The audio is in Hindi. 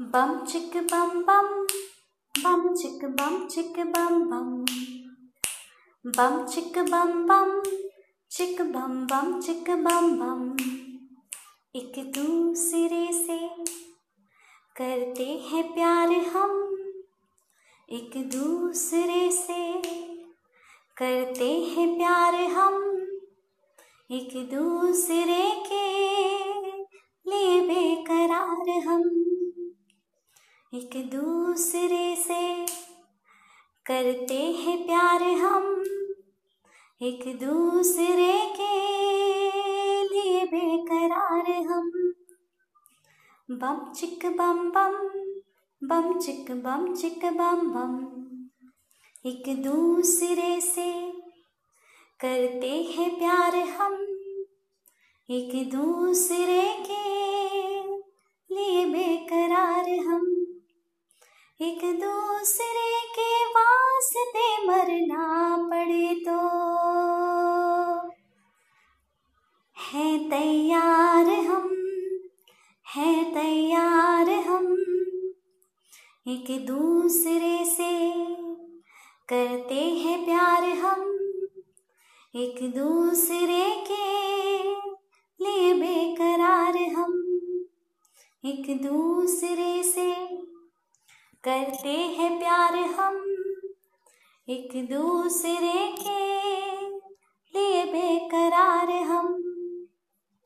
बम चिक बम बम बम चिक बम चिक बम बम बम चिक बम बम चिक बम बम चिक बम बम एक दूसरे से करते हैं प्यार हम। एक दूसरे से करते हैं प्यार हम। एक दूसरे के एक दूसरे से करते हैं प्यार हम। एक दूसरे के लिए बेकरार हम। बम चिक बम बम बम चिक बम चिक बम बम। एक दूसरे से करते हैं प्यार हम। एक दूसरे के एक दूसरे के वास्ते मरना पड़े तो। है तैयार हम, है तैयार हम। एक दूसरे से करते हैं प्यार हम। एक दूसरे के लिए बेकरार हम। एक दूसरे से करते हैं प्यार हम। एक दूसरे के